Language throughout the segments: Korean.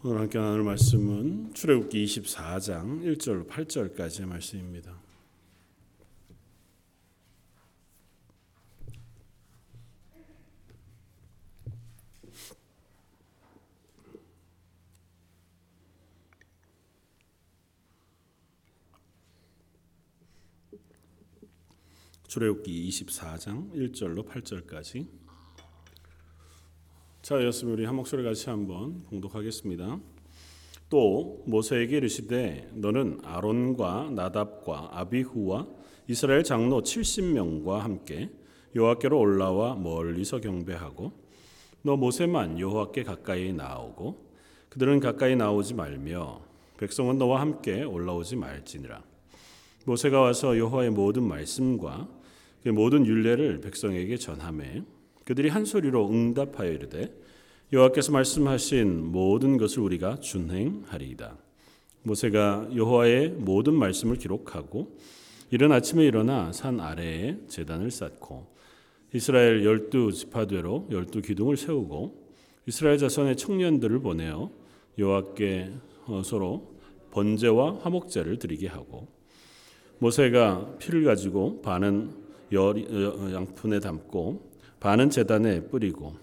오늘 함께 나눌 말씀은 출애굽기 24장 1절 8절까지의 말씀입니다. 출애굽기 24장 1절로 8절까지 자, 였으면 우리 한 목소리 같이 한번 봉독하겠습니다. 또 모세에게 이르시되 너는 아론과 나답과 아비후와 이스라엘 장로 70명과 함께 여호와께로 올라와 멀리서 경배하고 너 모세만 여호와께 가까이 나오고 그들은 가까이 나오지 말며 백성은 너와 함께 올라오지 말지니라 모세가 와서 여호와의 모든 말씀과 그 모든 율례를 백성에게 전하매 그들이 한 소리로 응답하여 이르되 여호와께서 말씀하신 모든 것을 우리가 준행하리이다. 모세가 여호와의 모든 말씀을 기록하고 이른 아침에 일어나 산 아래에 제단을 쌓고 이스라엘 열두 지파대로 열두 기둥을 세우고 이스라엘 자손의 청년들을 보내어 여호와께 서로 번제와 화목제를 드리게 하고 모세가 피를 가지고 반은 양푼에 담고 반은 제단에 뿌리고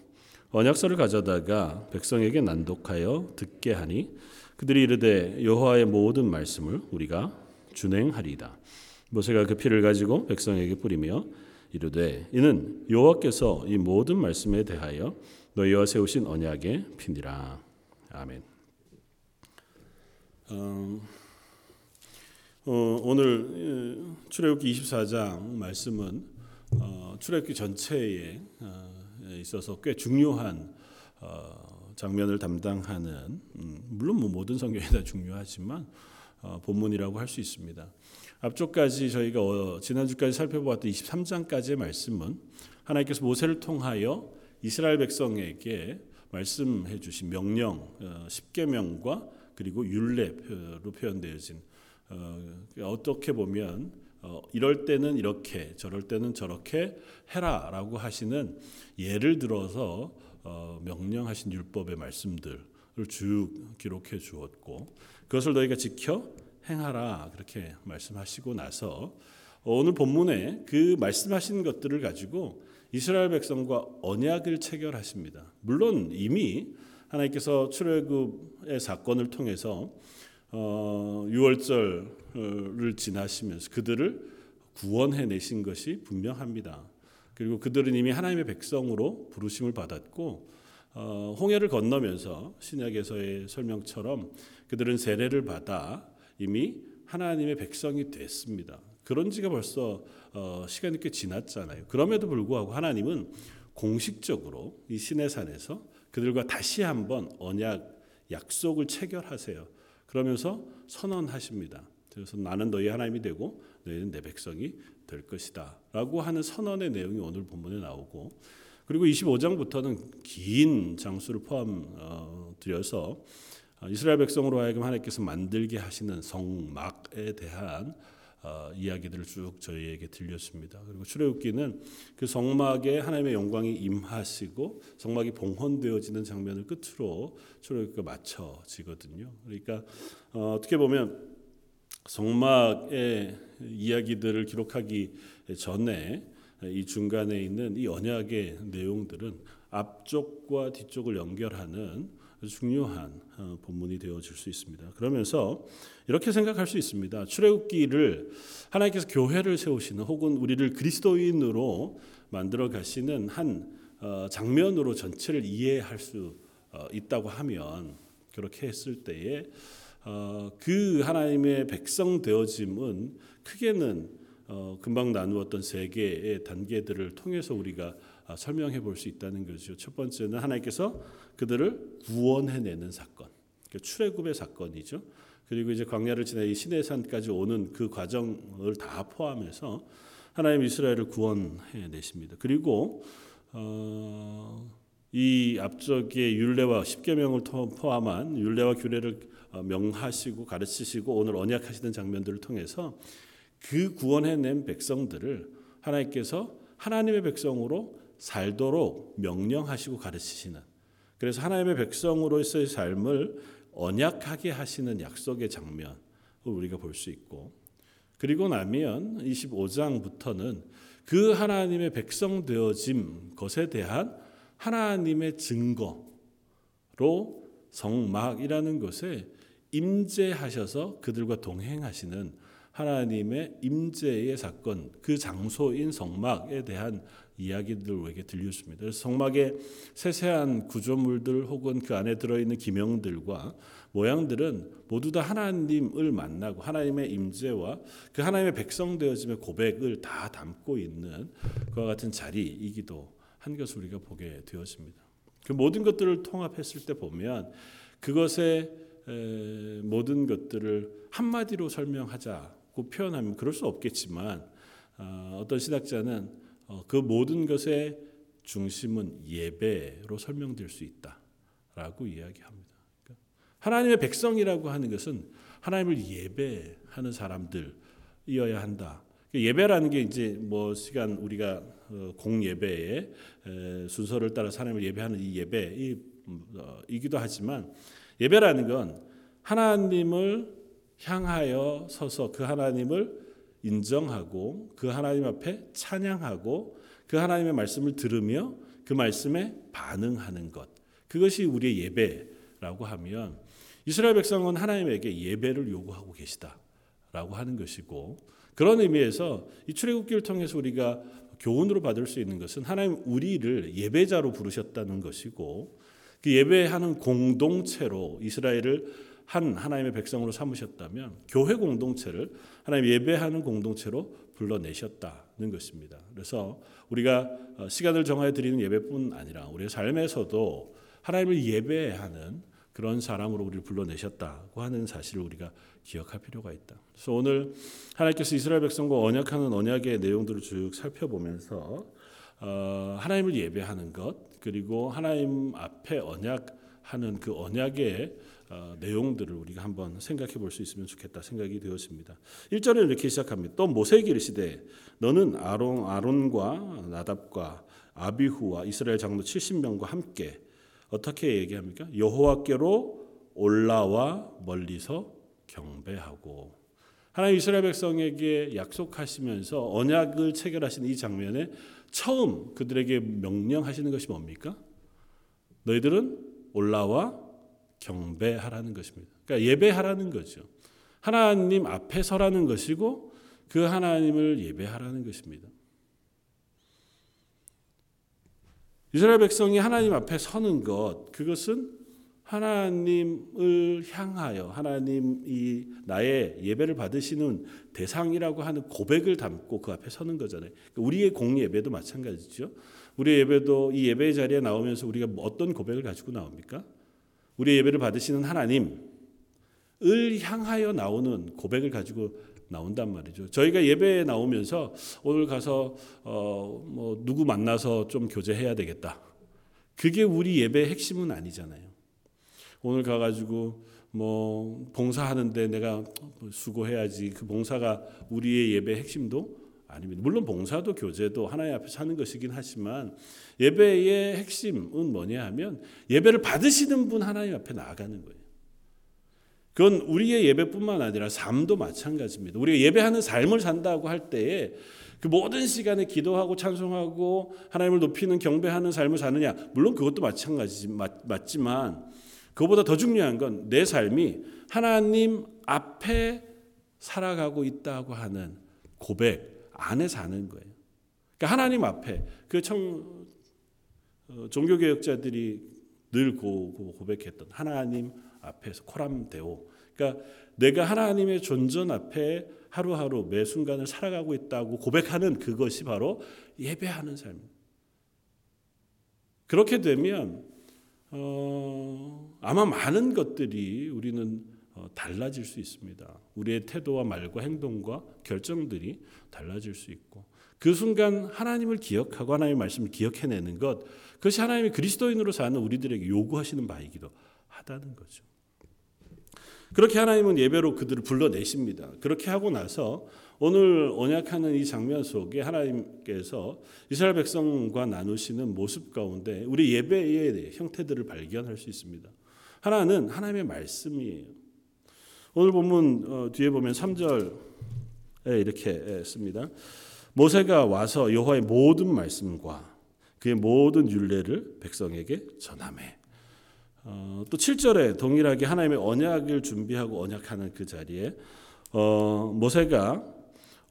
언약서를 가져다가 백성에게 난독하여 듣게 하니 그들이 이르되 여호와의 모든 말씀을 우리가 준행하리이다. 모세가 그 피를 가지고 백성에게 뿌리며 이르되 이는 여호와께서 이 모든 말씀에 대하여 너희와 세우신 언약의 피니라. 아멘. 어, 어, 오늘 출애굽기 24장 말씀은 어, 출애굽기 전체에 어, 있어서 꽤 중요한 어, 장면을 담당하는 음, 물론 뭐 모든 성경이 다 중요하지만 어, 본문이라고 할 수 있습니다. 앞쪽까지 저희가 어, 지난주까지 살펴보았던 23장까지의 말씀은 하나님께서 모세를 통하여 이스라엘 백성에게 말씀해 주신 명령, 어, 십계명과 그리고 율례로 표현되어진 어, 어떻게 보면 어, 이럴 때는 이렇게 저럴 때는 저렇게 해라라고 하시는 예를 들어서 어, 명령하신 율법의 말씀들을 쭉 기록해 주었고 그것을 너희가 지켜 행하라 그렇게 말씀하시고 나서 오늘 본문에 그 말씀하신 것들을 가지고 이스라엘 백성과 언약을 체결하십니다. 물론 이미 하나님께서 출애굽의 사건을 통해서 어, 6월절을 지나시면서 그들을 구원해 내신 것이 분명합니다. 그리고 그들은 이미 하나님의 백성으로 부르심을 받았고 어, 홍해를 건너면서 신약에서의 설명처럼 그들은 세례를 받아 이미 하나님의 백성이 됐습니다. 그런 지가 벌써 어, 시간이 꽤 지났잖아요. 그럼에도 불구하고 하나님은 공식적으로 이 시내산에서 그들과 다시 한번 언약 약속을 체결하세요. 그러면서 선언하십니다. 그래서 나는 너희 하나님이 되고 너희는 내 백성이 될 것이다. 라고 하는 선언의 내용이 오늘 본문에 나오고 그리고 25장부터는 긴 장수를 포함드려서 어, 이스라엘 백성으로 하여금 하나님께서 만들게 하시는 성막에 대한 어, 이야기들을 쭉 저희에게 들렸습니다. 그리고 출애굽기는 그 성막에 하나님의 영광이 임하시고 성막이 봉헌되어지는 장면을 끝으로 출애굽기가 마쳐지거든요. 그러니까 어, 어떻게 보면 성막의 이야기들을 기록하기 전에 이 중간에 있는 이 언약의 내용들은 앞쪽과 뒤쪽을 연결하는 중요한 어, 본문이 되어질 수 있습니다. 그러면서 이렇게 생각할 수 있습니다. 출애굽기를 하나님께서 교회를 세우시는 혹은 우리를 그리스도인으로 만들어 가시는 한 어, 장면으로 전체를 이해할 수 어, 있다고 하면 그렇게 했을 때에 그 하나님의 백성 되어짐은 크게는 금방 나누었던 세 개의 단계들을 통해서 우리가 아, 설명해 볼 수 있다는 거죠. 첫 번째는 하나님께서 그들을 구원해내는 사건, 그러니까 출애굽의 사건이죠. 그리고 이제 광야를 지나 이 시내산까지 오는 그 과정을 다 포함해서 하나님 이스라엘을 구원해 내십니다. 그리고 어, 이 앞쪽의 율례와 십계명을 포함한 율례와 규례를 어, 명하시고 가르치시고 오늘 언약하시는 장면들을 통해서 그 구원해낸 백성들을 하나님께서 하나님의 백성으로 살도록 명령하시고 가르치시는 그래서 하나님의 백성으로서의 삶을 언약하게 하시는 약속의 장면을 우리가 볼 수 있고 그리고 나면 25장부터는 그 하나님의 백성 되어짐 것에 대한 하나님의 증거로 성막이라는 것에 임재하셔서 그들과 동행하시는 하나님의 임재의 사건, 그 장소인 성막에 대한 들려줍니다. 그래서 성막의 세세한 구조물들 혹은 그 안에 들어있는 기명들과 모양들은 모두 다 하나님을 만나고 하나님의 임재와 그 하나님의 백성 되어짐의 고백을 다 담고 있는 그와 같은 자리이기도 한 것을 우리가 보게 되었습니다. 그 모든 것들을 통합했을 때 보면 그것의 모든 것들을 한마디로 설명하자고 표현하면 그럴 수 없겠지만 어, 어떤 신학자는 어, 그 모든 것의 중심은 예배로 설명될 수 있다라고 이야기합니다. 그러니까 하나님의 백성이라고 하는 것은 하나님을 예배하는 사람들이어야 한다. 그러니까 예배라는 게 이제 뭐 시간 우리가 어, 공예배의 순서를 따라 하나님을 예배하는 이 예배이기도 하지만 예배라는 건 하나님을 향하여 서서 그 하나님을 인정하고 그 하나님 앞에 찬양하고 그 하나님의 말씀을 들으며 그 말씀에 반응하는 것. 그것이 우리의 예배라고 하면 이스라엘 백성은 하나님에게 예배를 요구하고 계시다라고 하는 것이고 그런 의미에서 이 출애굽기를 통해서 우리가 교훈으로 받을 수 있는 것은 하나님 우리를 예배자로 부르셨다는 것이고 그 예배하는 공동체로 이스라엘을 한 하나님의 백성으로 삼으셨다면 교회 공동체를 하나님 예배하는 공동체로 불러내셨다는 것입니다. 그래서 우리가 어, 시간을 정하여 드리는 예배뿐 아니라 우리의 삶에서도 하나님을 예배하는 그런 사람으로 우리를 불러내셨다고 하는 사실을 우리가 기억할 필요가 있다. 그래서 오늘 하나님께서 이스라엘 백성과 언약하는 언약의 내용들을 쭉 살펴보면서 어, 하나님을 예배하는 것 그리고 하나님 앞에 언약하는 그 언약의 어, 내용들을 우리가 한번 생각해 볼 수 있으면 좋겠다 생각이 되었습니다. 1절에 이렇게 시작합니다. 또 모세에게 이르시되 너는 아론 아론과 나답과 아비후와 이스라엘 장로 70명과 함께 어떻게 얘기합니까? 여호와께로 올라와 멀리서 경배하고 하나님 이스라엘 백성에게 약속하시면서 언약을 체결하신 이 장면에 처음 그들에게 명령하시는 것이 뭡니까? 너희들은 올라와 경배하라는 것입니다. 그러니까 예배하라는 거죠. 하나님 앞에 서라는 것이고 그 하나님을 예배하라는 것입니다. 이스라엘 백성이 하나님 앞에 서는 것 그것은 하나님을 향하여 하나님이 나의 예배를 받으시는 대상이라고 하는 고백을 담고 그 앞에 서는 거잖아요. 그러니까 우리의 공예배도 마찬가지죠. 우리의 예배도 이 예배 자리에 나오면서 우리가 어떤 고백을 가지고 나옵니까? 우리의 예배를 받으시는 하나님을 향하여 나오는 고백을 가지고 나온단 말이죠. 저희가 예배에 나오면서 오늘 가서 어 뭐 누구 만나서 좀 교제해야 되겠다. 그게 우리 예배의 핵심은 아니잖아요. 오늘 가가지고 뭐 봉사하는데 내가 수고해야지 그 봉사가 우리의 예배 핵심도 아닙니다. 물론 봉사도 교제도 하나님 앞에 사는 것이긴 하지만 예배의 핵심은 뭐냐 하면 예배를 받으시는 분 하나님 앞에 나아가는 거예요. 그건 우리의 예배뿐만 아니라 삶도 마찬가지입니다. 우리가 예배하는 삶을 산다고 할 때에 그 모든 시간에 기도하고 찬송하고 하나님을 높이는 경배하는 삶을 사느냐 물론 그것도 마찬가지 맞, 지만 그보다 더 중요한 건 내 삶이 하나님 앞에 살아가고 있다고 하는 고백 안에 사는 거예요. 그러니까 하나님 앞에 그 청, 어, 종교개혁자들이 늘 고, 고백했던 하나님 앞에서 코람데오. 그러니까 내가 하나님의 존전 앞에 하루하루 매 순간을 살아가고 있다고 고백하는 그것이 바로 예배하는 삶입니다. 그렇게 되면 어, 아마 많은 것들이 우리는 어, 달라질 수 있습니다. 우리의 태도와 말과 행동과 결정들이 달라질 수 있고 그 순간 하나님을 기억하고 하나님의 말씀을 기억해내는 것 그것이 하나님의 그리스도인으로 사는 우리들에게 요구하시는 바이기도 하다는 거죠. 그렇게 하나님은 예배로 그들을 불러내십니다. 그렇게 하고 나서 오늘 언약하는 이 장면 속에 하나님께서 이스라엘 백성과 나누시는 모습 가운데 우리 예배의 형태들을 발견할 수 있습니다. 하나는 하나님의 말씀이에요. 오늘 본문 어, 뒤에 보면 3절에 이렇게 씁니다. 모세가 와서 여호와의 모든 말씀과 그의 모든 율례를 백성에게 전함해. 어, 또 7절에 동일하게 하나님의 언약을 준비하고 언약하는 그 자리에 어, 모세가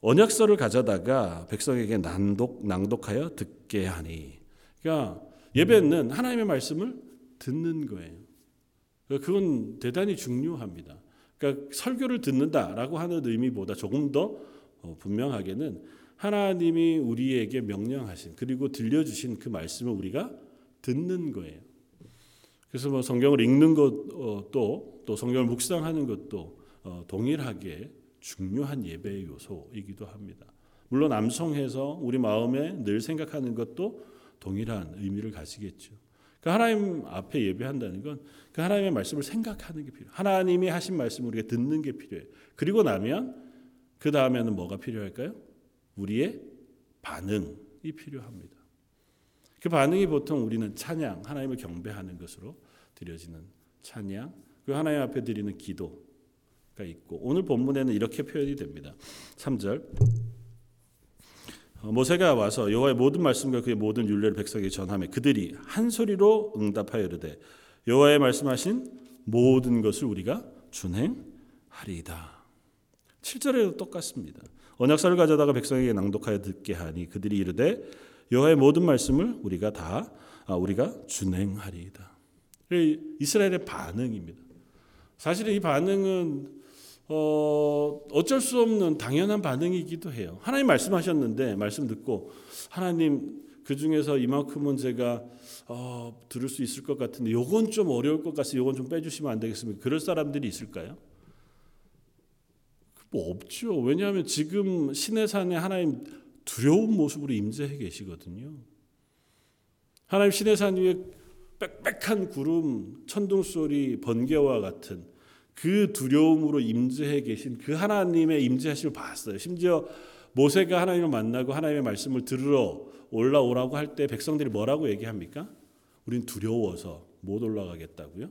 언약서를 가져다가 백성에게 낭독, 낭독하여 듣게 하니. 그러니까 예배는 하나님의 말씀을 듣는 거예요. 그건 대단히 중요합니다. 그러니까 설교를 듣는다라고 하는 의미보다 조금 더 어, 분명하게는 하나님이 우리에게 명령하신 그리고 들려주신 그 말씀을 우리가 듣는 거예요. 그래서 뭐 성경을 읽는 것도 또 성경을 묵상하는 것도 어, 동일하게 중요한 예배의 요소이기도 합니다. 물론 암송해서 우리 마음에 늘 생각하는 것도 동일한 의미를 가지겠죠. 그 하나님 앞에 예배한다는 건 그 하나님의 말씀을 생각하는 게 필요해요. 하나님이 하신 말씀을 우리가 듣는 게 필요해요. 그리고 나면 그 다음에는 뭐가 필요할까요? 우리의 반응이 필요합니다. 그 반응이 보통 우리는 찬양, 하나님을 경배하는 것으로 드려지는 찬양, 그 하나님 앞에 드리는 기도가 있고 오늘 본문에는 이렇게 표현이 됩니다. 3절 어, 모세가 와서 여호와의 모든 말씀과 그의 모든 율례를 백성에게 전하며 그들이 한 소리로 응답하여 이르되 여호와의 말씀하신 모든 것을 우리가 준행하리이다. 7절에도 똑같습니다. 언약서를 가져다가 백성에게 낭독하여 듣게 하니 그들이 이르되 여호와의 모든 말씀을 우리가 다 아, 우리가 준행하리이다. 이스라엘의 반응입니다. 사실은 이 반응은 어, 어쩔 수 없는 당연한 반응이기도 해요. 하나님 말씀하셨는데 말씀 듣고 하나님 그 중에서 이만큼은 제가 어, 들을 수 있을 것 같은데 요건 좀 어려울 것 같아서 요건 좀 빼주시면 안 되겠습니까? 그럴 사람들이 있을까요? 뭐 없죠. 왜냐하면 지금 신의 산에 하나님 두려운 모습으로 임재해 계시거든요. 하나님 신의 산 위에 빽빽한 구름, 천둥 소리, 번개와 같은 그 두려움으로 임재해 계신 그 하나님의 임재하심을 봤어요. 심지어 모세가 하나님을 만나고 하나님의 말씀을 들으러 올라오라고 할 때 백성들이 뭐라고 얘기합니까? 우린 두려워서 못 올라가겠다고요.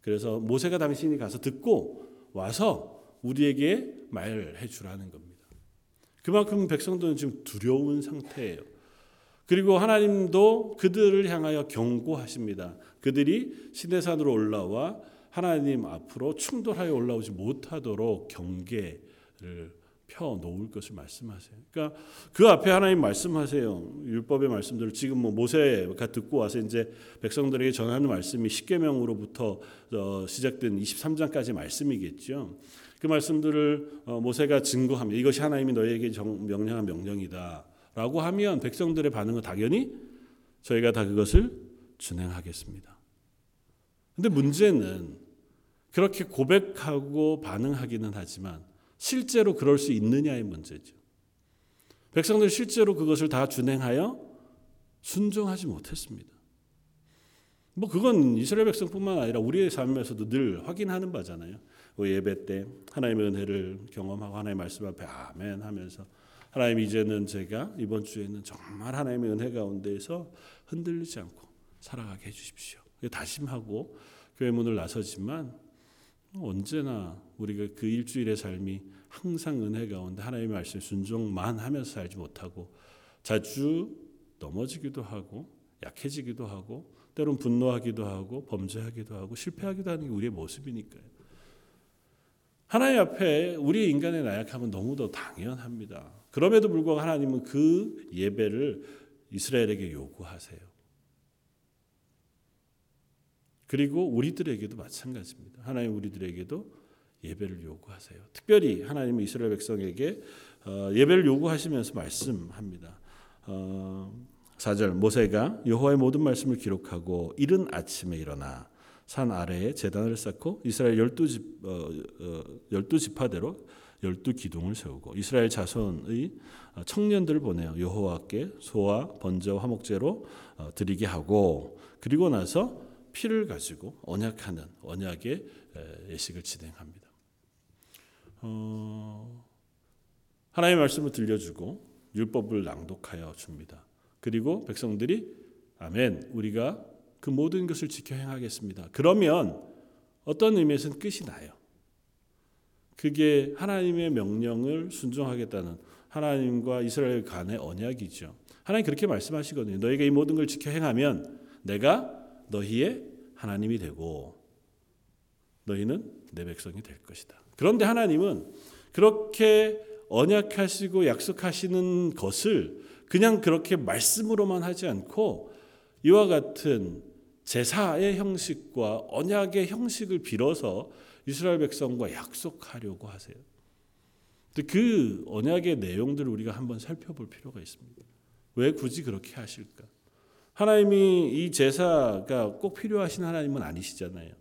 그래서 모세가 당신이 가서 듣고 와서 우리에게 말해 주라는 겁니다. 그만큼 백성들은 지금 두려운 상태예요. 그리고 하나님도 그들을 향하여 경고하십니다. 그들이 시내산으로 올라와 하나님 앞으로 충돌하여 올라오지 못하도록 경계를 펴 놓을 것을 말씀하세요. 그러니까 그 앞에 하나님 말씀하세요. 율법의 말씀들을 지금 뭐 모세가 듣고 와서 이제 백성들에게 전하는 말씀이 십계명으로부터 어, 시작된 23장까지 말씀이겠죠. 그 말씀들을 어, 모세가 증거합니다. 이것이 하나님이 너희에게 명령한 명령이다라고 하면 백성들의 반응은 당연히 저희가 다 그것을 준행하겠습니다. 근데 문제는 그렇게 고백하고 반응하기는 하지만 실제로 그럴 수 있느냐의 문제죠. 백성들 실제로 그것을 다 준행하여 순종하지 못했습니다. 뭐 그건 이스라엘 백성뿐만 아니라 우리의 삶에서도 늘 확인하는 바잖아요. 그 예배 때 하나님의 은혜를 경험하고 하나님의 말씀 앞에 아멘 하면서 하나님 이제는 제가 이번 주에는 정말 하나님의 은혜 가운데에서 흔들리지 않고 살아가게 해주십시오. 다짐하고 교회 문을 나서지만 언제나 우리가 그 일주일의 삶이 항상 은혜 가운데 하나님의 말씀 순종만 하면서 살지 못하고 자주 넘어지기도 하고 약해지기도 하고 때론 분노하기도 하고 범죄하기도 하고 실패하기도 하는 게 우리의 모습이니까요. 하나님 앞에 우리 인간의 나약함은 너무도 당연합니다. 그럼에도 불구하고 하나님은 그 예배를 이스라엘에게 요구하세요. 그리고 우리들에게도 마찬가지입니다. 하나님 우리들에게도 예배를 요구하세요. 특별히 하나님은 이스라엘 백성에게 어, 예배를 요구하시면서 말씀합니다. 4절 어, 모세가 여호와의 모든 말씀을 기록하고 이른 아침에 일어나 산 아래에 제단을 쌓고 이스라엘 열두 집 어, 열두 지파대로 열두 기둥을 세우고 이스라엘 자손의 청년들을 보내어 여호와께 소와 번제와 화목제로 드리게 하고 그리고 나서 피를 가지고 언약하는 언약의 예식을 진행합니다. 어, 하나님의 말씀을 들려주고 율법을 낭독하여 줍니다. 그리고 백성들이 아멘 우리가 그 모든 것을 지켜 행하겠습니다. 그러면 어떤 의미에서는 끝이 나요. 그게 하나님의 명령을 순종하겠다는 하나님과 이스라엘 간의 언약이죠. 하나님 그렇게 말씀하시거든요. 너희가 이 모든 걸 지켜 행하면 내가 너희의 하나님이 되고 너희는 내 백성이 될 것이다. 그런데 하나님은 그렇게 언약하시고 약속하시는 것을 그냥 그렇게 말씀으로만 하지 않고 이와 같은 제사의 형식과 언약의 형식을 빌어서 이스라엘 백성과 약속하려고 하세요. 그 언약의 내용들을 우리가 한번 살펴볼 필요가 있습니다. 왜 굳이 그렇게 하실까? 하나님이 이 제사가 꼭 필요하신 하나님은 아니시잖아요.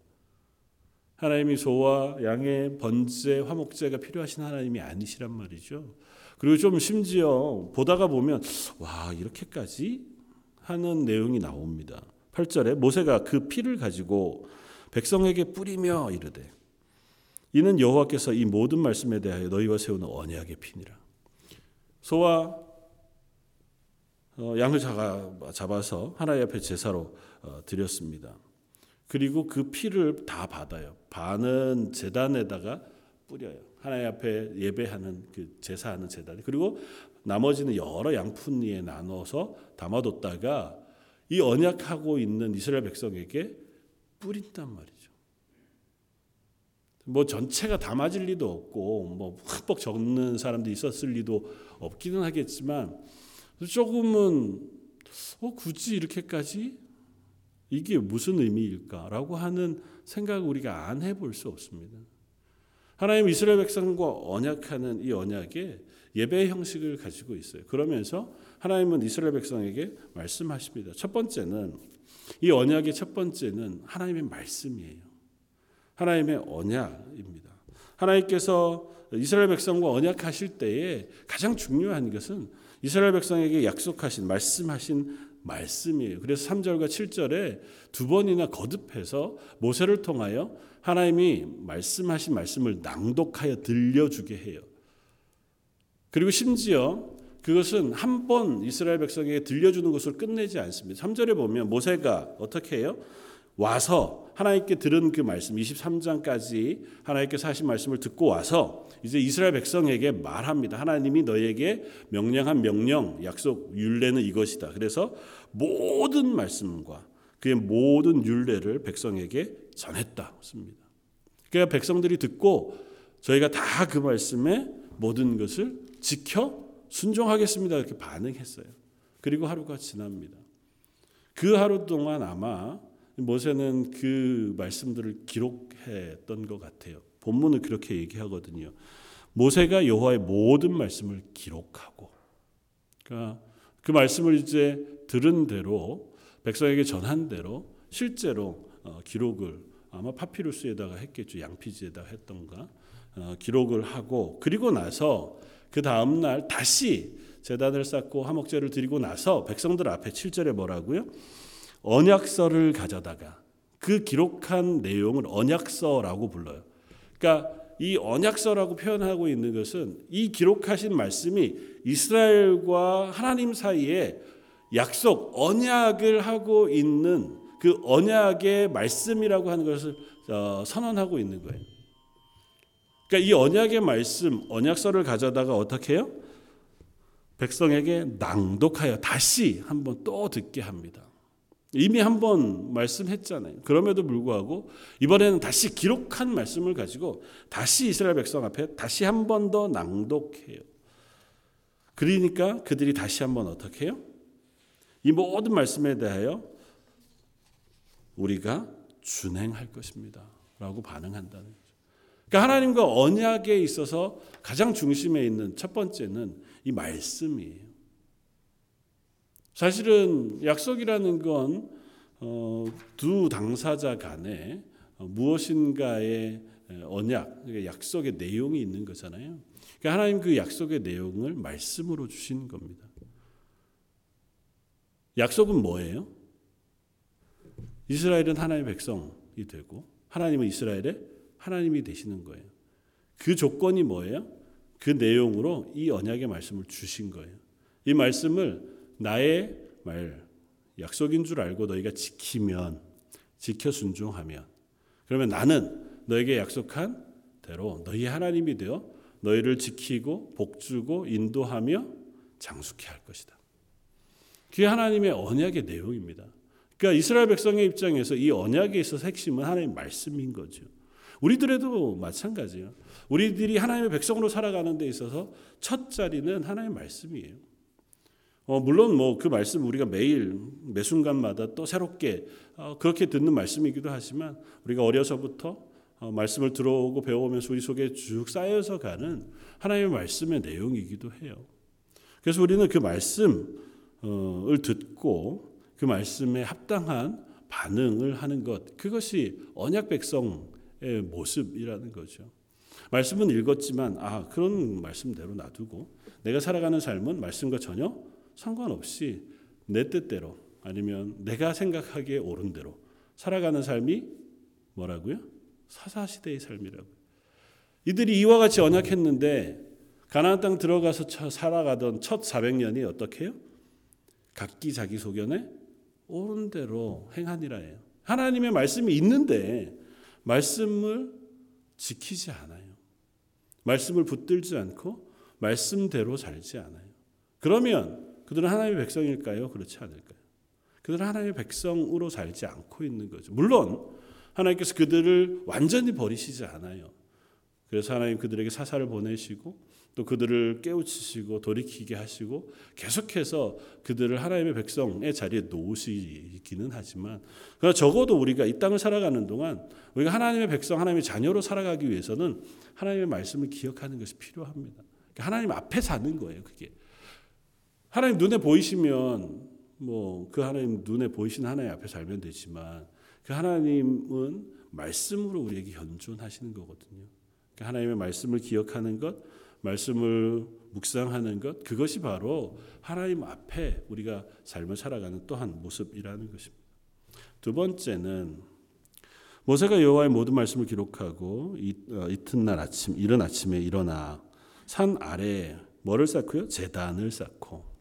하나님이 소와 양의 번제, 화목제가 필요하신 하나님이 아니시란 말이죠. 그리고 좀 심지어 보다가 보면 와 이렇게까지 하는 내용이 나옵니다. 8절에 모세가 그 피를 가지고 백성에게 뿌리며 이르되 이는 여호와께서 이 모든 말씀에 대하여 너희와 세우는 언약의 피니라. 소와 어, 양을 잡아서 하나님 앞에 제사로 어, 드렸습니다. 그리고 그 피를 다 받아요. 반은 제단에다가 뿌려요. 하나님 앞에 예배하는 그 제사하는 제단. 그리고 나머지는 여러 양푼위에 나눠서 담아뒀다가 이 언약하고 있는 이스라엘 백성에게 뿌린단 말이죠. 뭐 전체가 다 맞을 리도 없고 뭐 흠뻑 적는 사람도 있었을 리도 없기는 하겠지만 조금은 어 굳이 이렇게까지 이게 무슨 의미일까라고 하는 생각을 우리가 안 해볼 수 없습니다. 하나님 이스라엘 백성과 언약하는 이 언약에 예배 형식을 가지고 있어요. 그러면서 하나님은 이스라엘 백성에게 말씀하십니다. 첫 번째는 이 언약의 첫 번째는 하나님의 말씀이에요. 하나님의 언약입니다. 하나님께서 이스라엘 백성과 언약하실 때에 가장 중요한 것은 이스라엘 백성에게 약속하신 말씀하신 말씀이에요. 그래서 3절과 7절에 두 번이나 거듭해서 모세를 통하여 하나님이 말씀하신 말씀을 낭독하여 들려주게 해요. 그리고 심지어 그것은 한 번 이스라엘 백성에게 들려주는 것으로 끝내지 않습니다. 3절에 보면 모세가 어떻게 해요? 와서 하나님께 들은 그 말씀 23장까지 하나님께서 하신 말씀을 듣고 와서 이제 이스라엘 백성에게 말합니다. 하나님이 너에게 명령한 명령, 약속, 율례는 이것이다. 그래서 모든 말씀과 그의 모든 율례를 백성에게 전했다. 습니다. 그러니까 백성들이 듣고 저희가 다 그 말씀에 모든 것을 지켜 순종하겠습니다. 이렇게 반응했어요. 그리고 하루가 지납니다. 그 하루 동안 아마 모세는 그 말씀들을 기록했던 것 같아요. 본문을 그렇게 얘기하거든요. 모세가 여호와의 모든 말씀을 기록하고, 그러니까 그 말씀을 이제 들은 대로 백성에게 전한 대로 실제로 어, 기록을 아마 파피루스에다가 했겠죠. 양피지에다가 했던가 어, 기록을 하고 그리고 나서 그 다음 날 다시 제단을 쌓고 화목제를 드리고 나서 백성들 앞에 7절에 뭐라고요? 언약서를 가져다가 그 기록한 내용을 언약서라고 불러요. 그러니까 이 언약서라고 표현하고 있는 것은 이 기록하신 말씀이 이스라엘과 하나님 사이에 약속 언약을 하고 있는 그 언약의 말씀이라고 하는 것을 어, 선언하고 있는 거예요. 그러니까 이 언약의 말씀, 언약서를 가져다가 어떻게 해요? 백성에게 낭독하여 다시 한번 또 듣게 합니다. 이미 한 번 말씀했잖아요. 그럼에도 불구하고 이번에는 다시 기록한 말씀을 가지고 다시 이스라엘 백성 앞에 다시 한 번 더 낭독해요. 그러니까 그들이 다시 한 번 어떻게 해요? 이 모든 말씀에 대하여 우리가 준행할 것입니다. 라고 반응한다는 거죠. 그러니까 하나님과 언약에 있어서 가장 중심에 있는 첫 번째는 이 말씀이에요. 사실은 약속이라는 건두 어, 당사자 간에 어, 무엇인가의 언약, 그러니까 약속의 내용이 있는 거잖아요. 그러니까 하나님 그 약속의 내용을 말씀으로 주신 겁니다. 약속은 뭐예요? 이스라엘은 하나님의 백성이 되고 하나님은 이스라엘의 하나님이 되시는 거예요. 그 조건이 뭐예요? 그 내용으로 이 언약의 말씀을 주신 거예요. 이 말씀을 나의 말 약속인 줄 알고 너희가 지키면 지켜 순종하면 그러면 나는 너에게 약속한 대로 너희 하나님이 되어 너희를 지키고 복주고 인도하며 장수케 할 것이다. 그게 하나님의 언약의 내용입니다. 그러니까 이스라엘 백성의 입장에서 이 언약에 있어서 핵심은 하나님의 말씀인 거죠. 우리들에도 마찬가지예요. 우리들이 하나님의 백성으로 살아가는 데 있어서 첫 자리는 하나님의 말씀이에요. 어, 물론 뭐 그 말씀 우리가 매일 매 순간마다 또 새롭게 어, 그렇게 듣는 말씀이기도 하지만 우리가 어려서부터 어, 말씀을 들어오고 배워오면서 우리 속에 쭉 쌓여서 가는 하나님의 말씀의 내용이기도 해요. 그래서 우리는 그 말씀을 듣고 그 말씀에 합당한 반응을 하는 것 그것이 언약 백성의 모습이라는 거죠. 말씀은 읽었지만 아 그런 말씀대로 놔두고 내가 살아가는 삶은 말씀과 전혀 상관없이 내 뜻대로 아니면 내가 생각하기에 옳은 대로 살아가는 삶이 뭐라고요? 사사시대의 삶이라고. 이들이 이와 같이 언약했는데 가나안 땅 들어가서 살아가던 첫 400년이 어떻게 해요? 각기 자기 소견에 옳은 대로 행하니라 해요. 하나님의 말씀이 있는데 말씀을 지키지 않아요. 말씀을 붙들지 않고 말씀대로 살지 않아요. 그러면 그들은 하나님의 백성일까요? 그렇지 않을까요? 그들은 하나님의 백성으로 살지 않고 있는 거죠. 물론 하나님께서 그들을 완전히 버리시지 않아요. 그래서 하나님 그들에게 사사를 보내시고 또 그들을 깨우치시고 돌이키게 하시고 계속해서 그들을 하나님의 백성의 자리에 놓으시기는 하지만 그러나 적어도 우리가 이 땅을 살아가는 동안 우리가 하나님의 백성, 하나님의 자녀로 살아가기 위해서는 하나님의 말씀을 기억하는 것이 필요합니다. 그러니까 하나님 앞에 사는 거예요, 그게. 하나님 눈에 보이시면 뭐 그 하나님 눈에 보이시는 하나님 앞에 살면 되지만 그 하나님은 말씀으로 우리에게 현존하시는 거거든요. 그러니까 하나님의 말씀을 기억하는 것, 말씀을 묵상하는 것 그것이 바로 하나님 앞에 우리가 삶을 살아가는 또한 모습이라는 것입니다. 두 번째는 모세가 여호와의 모든 말씀을 기록하고 이, 어, 이튿날 아침 이른 아침에 일어나 산 아래 뭐를 쌓고요? 제단을 쌓고 어,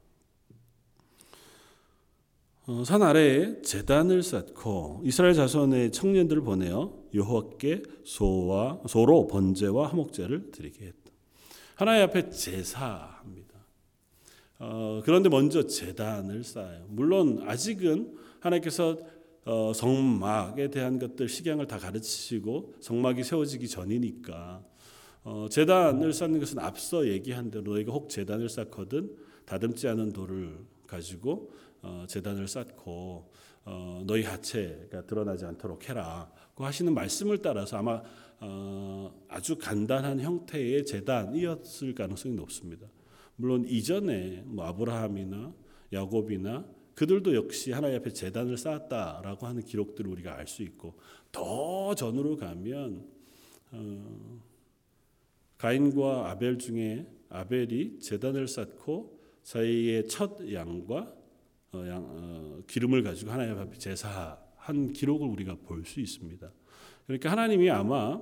산 아래에 제단을 쌓고 이스라엘 자손의 청년들을 보내어 여호와께 소와 소로 번제와 화목제를 드리게 했다. 하나님 앞에 제사합니다. 어, 그런데 먼저 제단을 쌓아요. 물론 아직은 하나님께서 어, 성막에 대한 것들 식양을 다 가르치시고 성막이 세워지기 전이니까 어, 제단을 쌓는 것은 앞서 얘기한 대로 너희가 혹 제단을 쌓거든 다듬지 않은 돌을 가지고 어, 제단을 쌓고 어, 너희 하체가 드러나지 않도록 해라고 하시는 말씀을 따라서 아마 어, 아주 간단한 형태의 재단이었을 가능성이 높습니다. 물론 이전에 뭐 아브라함이나 야곱이나 그들도 역시 하나님 앞에 재단을 쌓았다라고 하는 기록들을 우리가 알 수 있고 더 전으로 가면 어, 가인과 아벨 중에 아벨이 재단을 쌓고 자기의 첫 양과 어, 양, 어, 기름을 가지고 하나님 앞에 제사한 기록을 우리가 볼 수 있습니다. 그러니까 하나님이 아마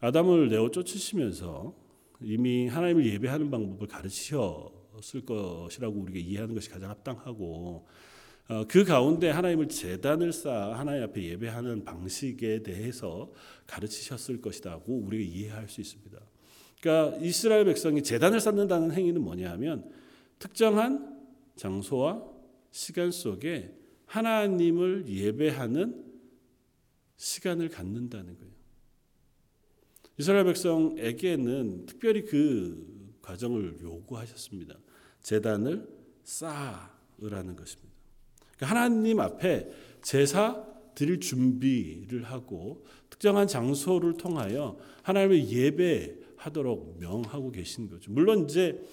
아담을 내어 쫓으시면서 이미 하나님을 예배하는 방법을 가르치셨을 것이라고 우리가 이해하는 것이 가장 합당하고 어, 그 가운데 하나님을 재단을 쌓아 하나님 앞에 예배하는 방식에 대해서 가르치셨을 것이라고 우리가 이해할 수 있습니다. 그러니까 이스라엘 백성이 재단을 쌓는다는 행위는 뭐냐하면 특정한 장소와 시간 속에 하나님을 예배하는 시간을 갖는다는 거예요. 이스라엘 백성에게는 특별히 그 과정을 요구하셨습니다. 재단을 쌓으라는 것입니다. 그러니까 하나님 앞에 제사 드릴 준비를 하고 특정한 장소를 통하여 하나님을 예배하도록 명하고 계신 거죠. 물론 이제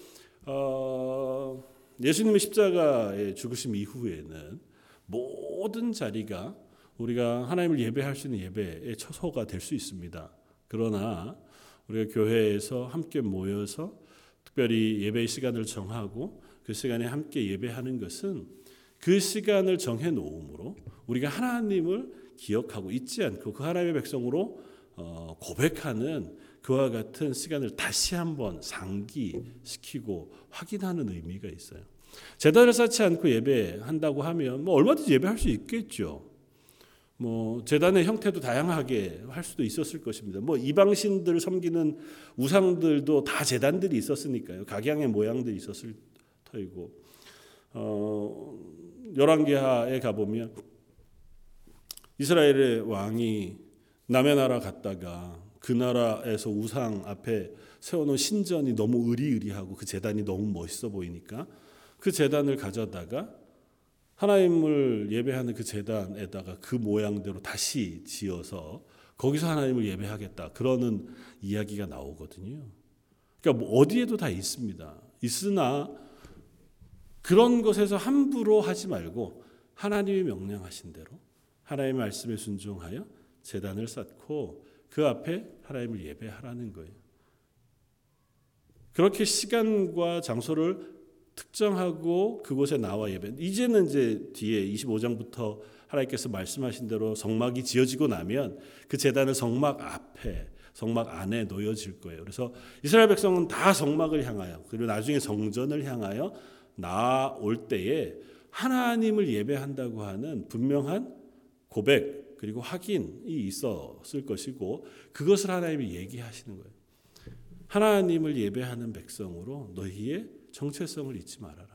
어, 예수님의 십자가의 죽으심 이후에는 모든 자리가 우리가 하나님을 예배할 수 있는 예배의 처소가 될 수 있습니다. 그러나 우리가 교회에서 함께 모여서 특별히 예배 시간을 정하고 그 시간에 함께 예배하는 것은 그 시간을 정해 놓음으로 우리가 하나님을 기억하고 잊지 않고 그 하나님의 백성으로 어, 고백하는 그와 같은 시간을 다시 한번 상기시키고 확인하는 의미가 있어요. 제단을 쌓지 않고 예배한다고 하면 뭐 얼마든지 예배할 수 있겠죠. 뭐 재단의 형태도 다양하게 할 수도 있었을 것입니다. 뭐 이방신들 섬기는 우상들도 다 재단들이 있었으니까요. 각양의 모양들이 있었을 터이고 어, 열왕기하에 가 보면 이스라엘의 왕이 남의 나라 갔다가 그 나라에서 우상 앞에 세워놓은 신전이 너무 의리의리하고 그 재단이 너무 멋있어 보이니까 그 재단을 가져다가 하나님을 예배하는 그 재단에다가 그 모양대로 다시 지어서 거기서 하나님을 예배하겠다 그러는 이야기가 나오거든요. 그러니까 뭐 어디에도 다 있습니다. 있으나 그런 것에서 함부로 하지 말고 하나님이 명령하신 대로 하나님의 말씀에 순종하여 재단을 쌓고 그 앞에 하나님을 예배하라는 거예요. 그렇게 시간과 장소를 특정하고 그곳에 나와 예배. 이제는 이제 뒤에 25장부터 하나님께서 말씀하신 대로 성막이 지어지고 나면 그 재단은 성막 앞에 성막 안에 놓여질 거예요. 그래서 이스라엘 백성은 다 성막을 향하여 그리고 나중에 성전을 향하여 나올 때에 하나님을 예배한다고 하는 분명한 고백 그리고 확인이 있었을 것이고 그것을 하나님이 얘기하시는 거예요. 하나님을 예배하는 백성으로 너희의 정체성을 잊지 말아라.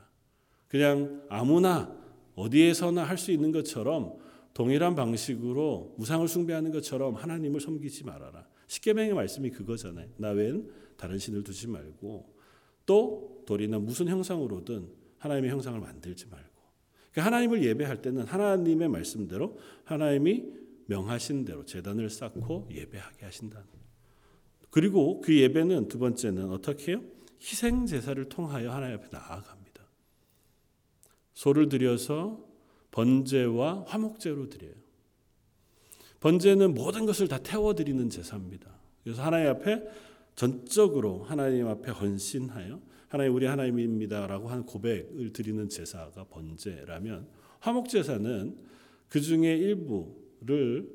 그냥 아무나 어디에서나 할 수 있는 것처럼 동일한 방식으로 우상을 숭배하는 것처럼 하나님을 섬기지 말아라. 십계명의 말씀이 그거잖아요. 나 외엔 다른 신을 두지 말고 또 돌이나 무슨 형상으로든 하나님의 형상을 만들지 말고. 그러니까 하나님을 예배할 때는 하나님의 말씀대로 하나님이 명하신 대로 재단을 쌓고 예배하게 하신다. 그리고 그 예배는 두 번째는 어떻게 해요? 희생 제사를 통하여 하나님 앞에 나아갑니다. 소를 들여서 번제와 화목제로 드려요. 번제는 모든 것을 다 태워 드리는 제사입니다. 그래서 하나님 앞에 전적으로 하나님 앞에 헌신하여 하나님 우리 하나님입니다라고 하는 고백을 드리는 제사가 번제라면 화목 제사는 그 중에 일부를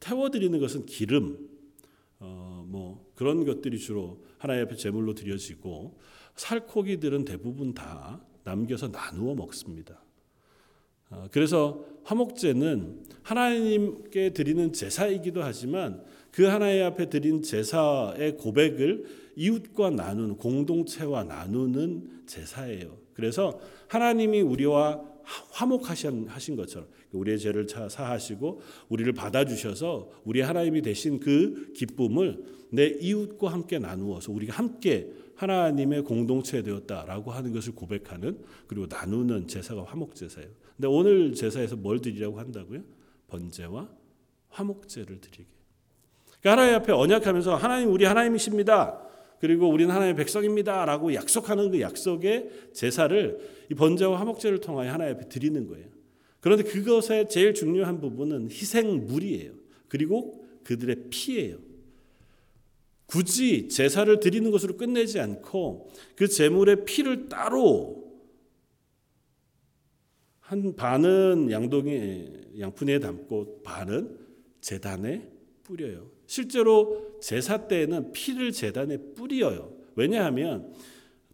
태워 드리는 것은 기름 어, 뭐 그런 것들이 주로 하나님 앞에 제물로 드려지고 살코기들은 대부분 다 남겨서 나누어 먹습니다. 어, 그래서 화목제는 하나님께 드리는 제사이기도 하지만 그 하나님 앞에 드린 제사의 고백을 이웃과 나누는 공동체와 나누는 제사예요. 그래서 하나님이 우리와 화목하신 것처럼 우리의 죄를 사하시고 우리를 받아주셔서 우리 하나님이 되신 그 기쁨을 내 이웃과 함께 나누어서 우리가 함께 하나님의 공동체 되었다라고 하는 것을 고백하는 그리고 나누는 제사가 화목 제사예요. 근데 오늘 제사에서 뭘 드리라고 한다고요? 번제와 화목제를 드리게. 그러니까 하나님 앞에 언약하면서 하나님 우리 하나님이십니다. 그리고 우리는 하나님의 백성입니다라고 약속하는 그 약속의 제사를 이 번제와 화목제를 통하여 하나님 앞에 드리는 거예요. 그런데 그것의 제일 중요한 부분은 희생물이에요. 그리고 그들의 피예요. 굳이 제사를 드리는 것으로 끝내지 않고 그 제물의 피를 따로 한 반은 양동이 양푼에 담고 반은 제단에 뿌려요. 실제로 제사 때에는 피를 제단에 뿌려요. 왜냐하면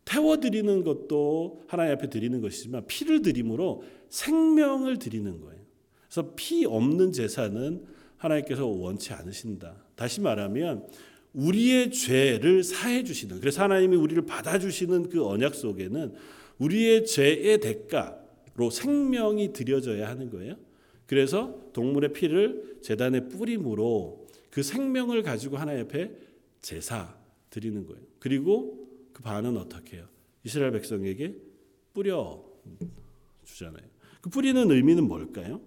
태워 드리는 것도 하나님 앞에 드리는 것이지만 피를 드림으로 생명을 드리는 거예요. 그래서 피 없는 제사는 하나님께서 원치 않으신다. 다시 말하면 우리의 죄를 사해 주시는 그래서 하나님이 우리를 받아 주시는 그 언약 속에는 우리의 죄의 대가로 생명이 드려져야 하는 거예요. 그래서 동물의 피를 제단에 뿌림으로 그 생명을 가지고 하나님 앞에 제사 드리는 거예요. 그리고 그 반은 어떻게 해요? 이스라엘 백성에게 뿌려 주잖아요. 그 뿌리는 의미는 뭘까요?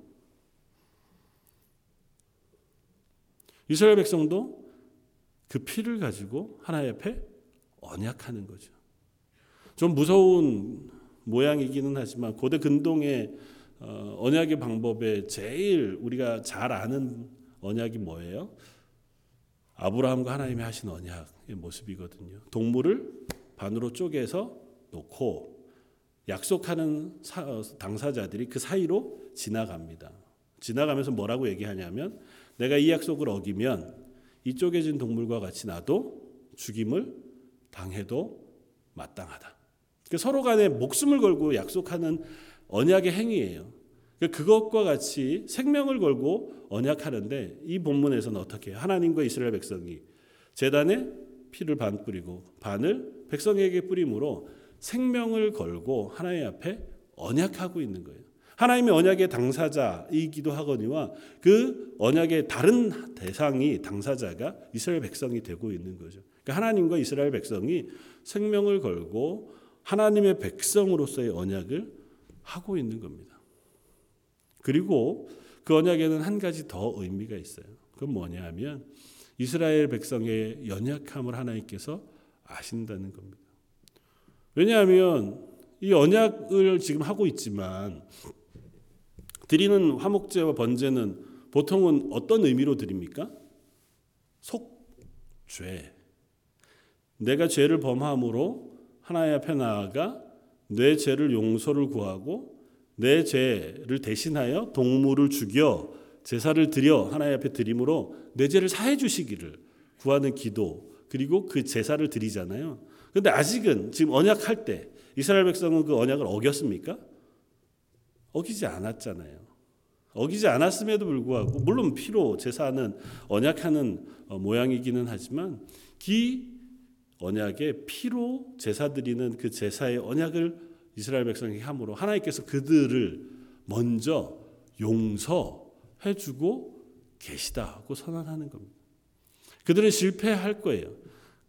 이스라엘 백성도 그 피를 가지고 하나님 앞에 언약하는 거죠. 좀 무서운 모양이기는 하지만 고대 근동의 어, 언약의 방법에 제일 우리가 잘 아는 언약이 뭐예요? 아브라함과 하나님이 하신 언약의 모습이거든요. 동물을 반으로 쪼개서 놓고 약속하는 어, 당사자들이 그 사이로 지나갑니다. 지나가면서 뭐라고 얘기하냐면 내가 이 약속을 어기면 이 쪼개진 동물과 같이 나도 죽임을 당해도 마땅하다. 그러니까 서로 간에 목숨을 걸고 약속하는 언약의 행위예요. 그러니까 그것과 같이 생명을 걸고 언약하는데 이 본문에서는 어떻게 해요? 하나님과 이스라엘 백성이 재단에 피를 반 뿌리고 반을 백성에게 뿌림으로 생명을 걸고 하나님 앞에 언약하고 있는 거예요. 하나님의 언약의 당사자이기도 하거니와 그 언약의 다른 대상이 당사자가 이스라엘 백성이 되고 있는 거죠. 그러니까 하나님과 이스라엘 백성이 생명을 걸고 하나님의 백성으로서의 언약을 하고 있는 겁니다. 그리고 그 언약에는 한 가지 더 의미가 있어요. 그건 뭐냐 하면 이스라엘 백성의 연약함을 하나님께서 아신다는 겁니다. 왜냐하면 이 언약을 지금 하고 있지만 드리는 화목제와 번제는 보통은 어떤 의미로 드립니까? 속죄. 내가 죄를 범함으로 하나님 앞에 나아가 내 죄를 용서를 구하고 내 죄를 대신하여 동물을 죽여 제사를 드려 하나님 앞에 드림으로 내 죄를 사해 주시기를 구하는 기도 그리고 그 제사를 드리잖아요. 근데 아직은 지금 언약할 때 이스라엘 백성은 그 언약을 어겼습니까? 어기지 않았잖아요. 어기지 않았음에도 불구하고 물론 피로 제사는 언약하는 어, 모양이기는 하지만 기 언약의 피로 제사 드리는 그 제사의 언약을 이스라엘 백성에게 함으로 하나님께서 그들을 먼저 용서해 주고 계시다고 선언하는 겁니다. 그들은 실패할 거예요.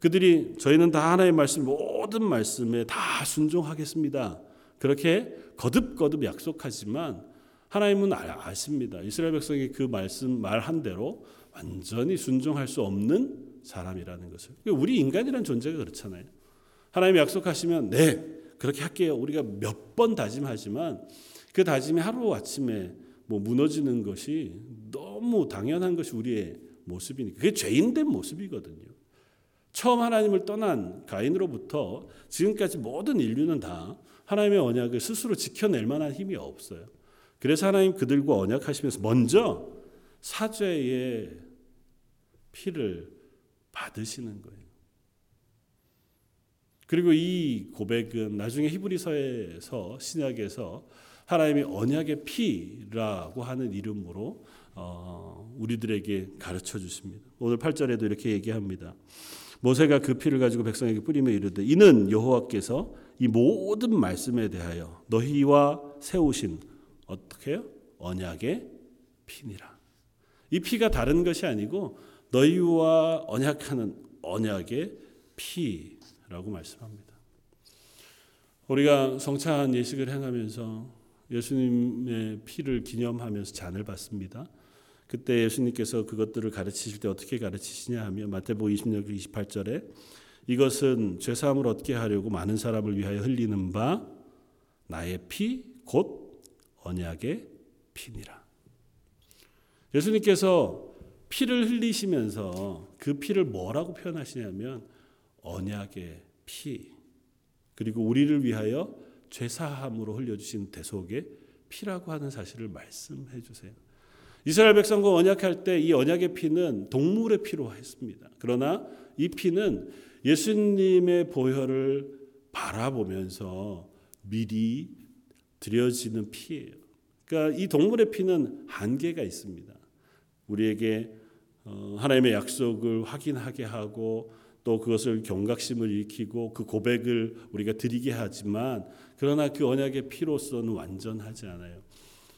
그들이 저희는 다 하나님의 말씀 모든 말씀에 다 순종하겠습니다. 그렇게 거듭거듭 약속하지만 하나님은 아십니다. 이스라엘 백성이 그 말씀 말한 대로 완전히 순종할 수 없는 사람이라는 것을. 우리 인간이란 존재가 그렇잖아요. 하나님 약속하시면 네 그렇게 할게요. 우리가 몇 번 다짐하지만 그 다짐이 하루 아침에 뭐 무너지는 것이 너무 당연한 것이 우리의 모습이니까 그게 죄인된 모습이거든요. 처음 하나님을 떠난 가인으로부터 지금까지 모든 인류는 다 하나님의 언약을 스스로 지켜낼 만한 힘이 없어요. 그래서 하나님 그들과 언약하시면서 먼저 사죄의 피를 받으시는 거예요. 그리고 이 고백은 나중에 히브리서에서 신약에서 하나님의 언약의 피라고 하는 이름으로 어, 우리들에게 가르쳐 주십니다. 오늘 8절에도 이렇게 얘기합니다. 모세가 그 피를 가지고 백성에게 뿌리며 이르되 이는 여호와께서 이 모든 말씀에 대하여 너희와 세우신 어떻게요? 언약의 피니라. 이 피가 다른 것이 아니고 너희와 언약하는 언약의 피 라고 말씀합니다. 우리가 성찬 예식을 행하면서 예수님의 피를 기념하면서 잔을 받습니다. 그때 예수님께서 그것들을 가르치실 때 어떻게 가르치시냐 하면 마태복음 26장 28절에 이것은 죄 사함을 얻게 하려고 많은 사람을 위하여 흘리는 바 나의 피 곧 언약의 피니라. 예수님께서 피를 흘리시면서 그 피를 뭐라고 표현하시냐면 언약의 피 그리고 우리를 위하여 죄사함으로 흘려주신 대속의 피라고 하는 사실을 말씀해 주세요. 이스라엘 백성과 언약할 때 이 언약의 피는 동물의 피로 했습니다. 그러나 이 피는 예수님의 보혈을 바라보면서 미리 드려지는 피예요. 그러니까 이 동물의 피는 한계가 있습니다. 우리에게 어, 하나님의 약속을 확인하게 하고 또 그것을 경각심을 일으키고 그 고백을 우리가 드리게 하지만 그러나 그 언약의 피로서는 완전하지 않아요.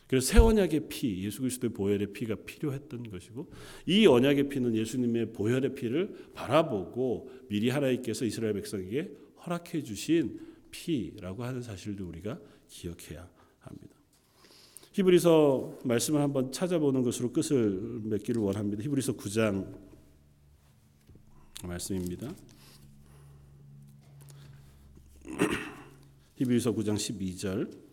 그래서 새 언약의 피, 예수 그리스도의 보혈의 피가 필요했던 것이고 이 언약의 피는 예수님의 보혈의 피를 바라보고 미리 하나님께서 이스라엘 백성에게 허락해 주신 피라고 하는 사실도 우리가 기억해야 합니다. 히브리서 말씀을 한번 찾아보는 것으로 끝을 맺기를 원합니다. 히브리서 9장 말씀입니다. 히브리서 9장 12절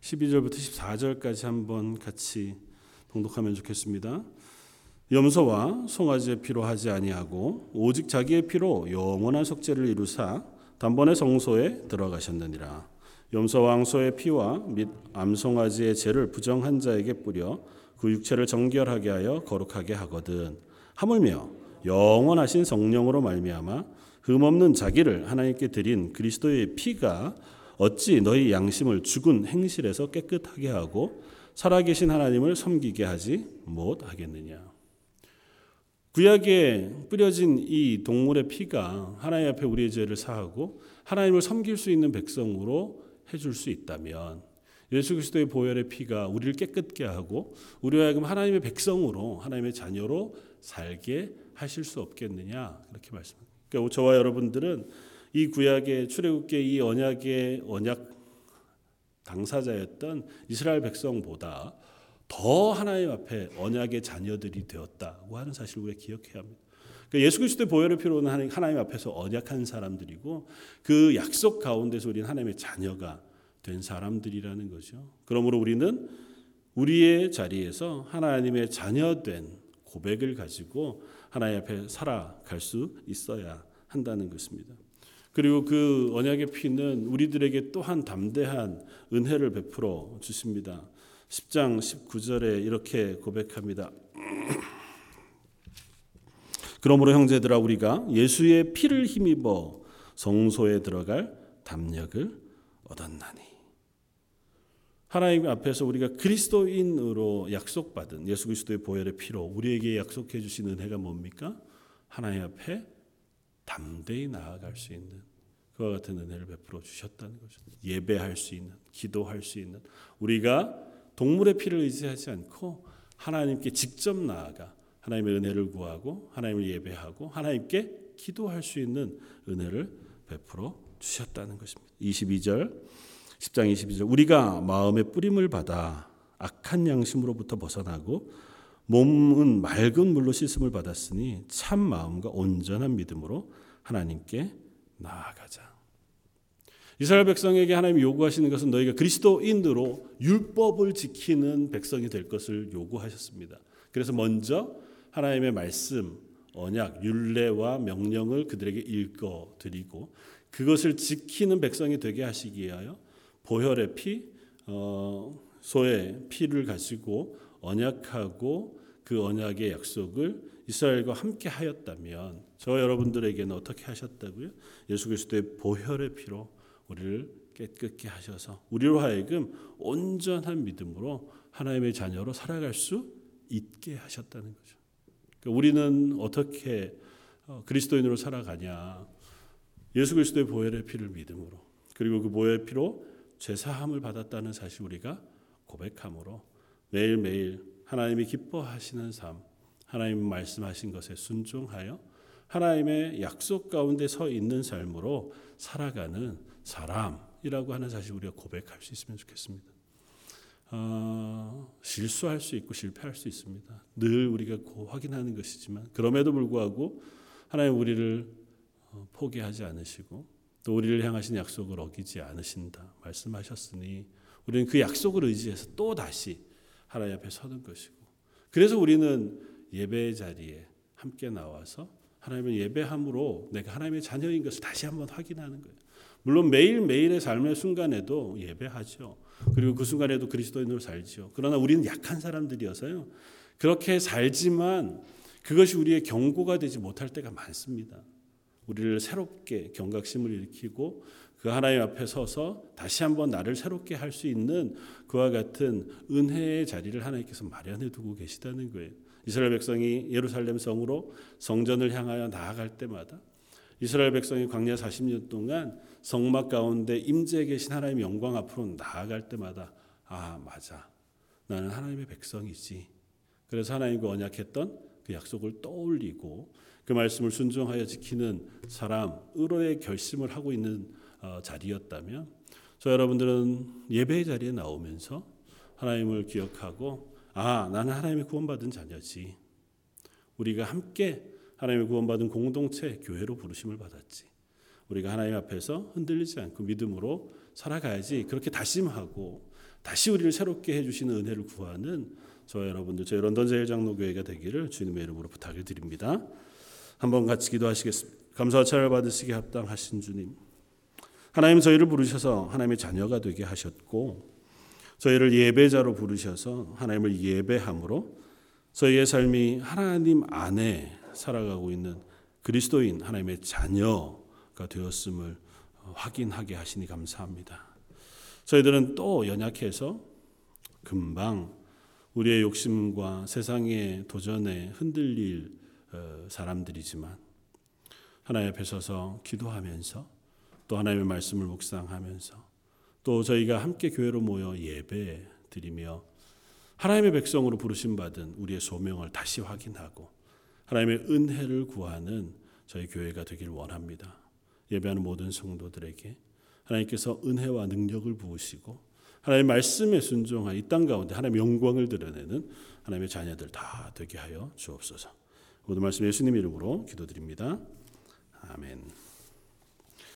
12절부터 14절까지 한번 같이 봉독하면 좋겠습니다. 염소와 송아지의 피로 하지 아니하고 오직 자기의 피로 영원한 속죄를 이루사 단번에 성소에 들어가셨느니라. 염소와 왕소의 피와 및 암송아지의 죄를 부정한 자에게 뿌려 그 육체를 정결하게 하여 거룩하게 하거든. 하물며 영원하신 성령으로 말미암아 흠없는 자기를 하나님께 드린 그리스도의 피가 어찌 너희 양심을 죽은 행실에서 깨끗하게 하고 살아계신 하나님을 섬기게 하지 못하겠느냐. 구약에 뿌려진 이 동물의 피가 하나님 앞에 우리의 죄를 사하고 하나님을 섬길 수 있는 백성으로 해줄 수 있다면 예수 그리스도의 보혈의 피가 우리를 깨끗게 하고 우리와 하여금 하나님의 백성으로 하나님의 자녀로 살게 하실 수 없겠느냐 그렇게 말씀합니다. 그러니까 저와 여러분들은 이 구약의 출애굽계 이 언약의 언약 당사자였던 이스라엘 백성보다 더 하나님 앞에 언약의 자녀들이 되었다고 하는 사실을 우리가 기억해야 합니다. 그러니까 예수 그리스도의 보혈의 피로는 하나님 앞에서 언약한 사람들이고 그 약속 가운데서 우리는 하나님의 자녀가 된 사람들이라는 거죠. 그러므로 우리는 우리의 자리에서 하나님의 자녀된 고백을 가지고 하나님 앞에 살아갈 수 있어야 한다는 것입니다. 그리고 그 언약의 피는 우리들에게 또한 담대한 은혜를 베풀어 주십니다. 10장 19절에 이렇게 고백합니다. 그러므로 형제들아 우리가 예수의 피를 힘입어 성소에 들어갈 담력을 얻었나니 하나님 앞에서 우리가 그리스도인으로 약속받은 예수 그리스도의 보혈의 피로 우리에게 약속해 주신 은혜가 뭡니까? 하나님 앞에 담대히 나아갈 수 있는 그와 같은 은혜를 베풀어 주셨다는 거죠. 예배할 수 있는, 기도할 수 있는 우리가 동물의 피를 의지하지 않고 하나님께 직접 나아가 하나님의 은혜를 구하고 하나님을 예배하고 하나님께 기도할 수 있는 은혜를 베풀어 주셨다는 것입니다. 22절 10장 22절 우리가 마음의 뿌림을 받아 악한 양심으로부터 벗어나고 몸은 맑은 물로 씻음을 받았으니 참 마음과 온전한 믿음으로 하나님께 나아가자. 이스라엘 백성에게 하나님이 요구하시는 것은 너희가 그리스도인으로 율법을 지키는 백성이 될 것을 요구하셨습니다. 그래서 먼저 하나님의 말씀, 언약, 율례와 명령을 그들에게 읽어 드리고 그것을 지키는 백성이 되게 하시기 위하여 보혈의 피, 어, 소의 피를 가지고 언약하고 그 언약의 약속을 이스라엘과 함께 하였다면 저 여러분들에게는 어떻게 하셨다고요? 예수 그리스도의 보혈의 피로 우리를 깨끗게 하셔서 우리로 하여금 온전한 믿음으로 하나님의 자녀로 살아갈 수 있게 하셨다는 거죠. 그러니까 우리는 어떻게 어, 그리스도인으로 살아가냐? 예수 그리스도의 보혈의 피를 믿음으로 그리고 그 보혈의 피로 죄 사함을 받았다는 사실 우리가 고백함으로 매일매일 하나님이 기뻐하시는 삶, 하나님 말씀하신 것에 순종하여 하나님의 약속 가운데 서 있는 삶으로 살아가는 사람이라고 하는 사실 우리가 고백할 수 있으면 좋겠습니다. 어, 실수할 수 있고 실패할 수 있습니다. 늘 우리가 확인하는 것이지만 그럼에도 불구하고 하나님 우리를 어, 포기하지 않으시고 또 우리를 향하신 약속을 어기지 않으신다 말씀하셨으니 우리는 그 약속을 의지해서 또 다시 하나님 앞에 서는 것이고 그래서 우리는 예배의 자리에 함께 나와서 하나님을 예배함으로 내가 하나님의 자녀인 것을 다시 한번 확인하는 거예요. 물론 매일 매일의 삶의 순간에도 예배하죠. 그리고 그 순간에도 그리스도인으로 살죠. 그러나 우리는 약한 사람들이어서요. 그렇게 살지만 그것이 우리의 경고가 되지 못할 때가 많습니다. 우리를 새롭게 경각심을 일으키고 그 하나님 앞에 서서 다시 한번 나를 새롭게 할 수 있는 그와 같은 은혜의 자리를 하나님께서 마련해 두고 계시다는 거예요. 이스라엘 백성이 예루살렘 성으로 성전을 향하여 나아갈 때마다 이스라엘 백성이 광야 40년 동안 성막 가운데 임재해 계신 하나님의 영광 앞으로 나아갈 때마다 아 맞아. 나는 하나님의 백성이지. 그래서 하나님과 언약했던 그 약속을 떠올리고 그 말씀을 순종하여 지키는 사람 의로의 결심을 하고 있는 어, 자리였다면 저 여러분들은 예배의 자리에 나오면서 하나님을 기억하고 아 나는 하나님의 구원받은 자녀지. 우리가 함께 하나님의 구원받은 공동체 교회로 부르심을 받았지 우리가 하나님 앞에서 흔들리지 않고 믿음으로 살아가야지 그렇게 다짐하고 다시 우리를 새롭게 해주시는 은혜를 구하는 저 여러분들 저희 런던 제일장로교회가 되기를 주님의 이름으로 부탁을 드립니다. 한번 같이 기도하시겠습니다. 감사와 찬양을 받으시기 합당하신 주님. 하나님 저희를 부르셔서 하나님의 자녀가 되게 하셨고 저희를 예배자로 부르셔서 하나님을 예배함으로 저희의 삶이 하나님 안에 살아가고 있는 그리스도인 하나님의 자녀가 되었음을 확인하게 하시니 감사합니다. 저희들은 또 연약해서 금방 우리의 욕심과 세상의 도전에 흔들릴 어, 사람들이지만 하나님 앞에 서서 기도하면서 또 하나님의 말씀을 묵상하면서 또 저희가 함께 교회로 모여 예배 드리며 하나님의 백성으로 부르심 받은 우리의 소명을 다시 확인하고 하나님의 은혜를 구하는 저희 교회가 되길 원합니다. 예배하는 모든 성도들에게 하나님께서 은혜와 능력을 부으시고 하나님의 말씀에 순종한 이땅 가운데 하나님의 영광을 드러내는 하나님의 자녀들 다 되게 하여 주옵소서. 모든 말씀 예수님 이름으로 기도드립니다. 아멘.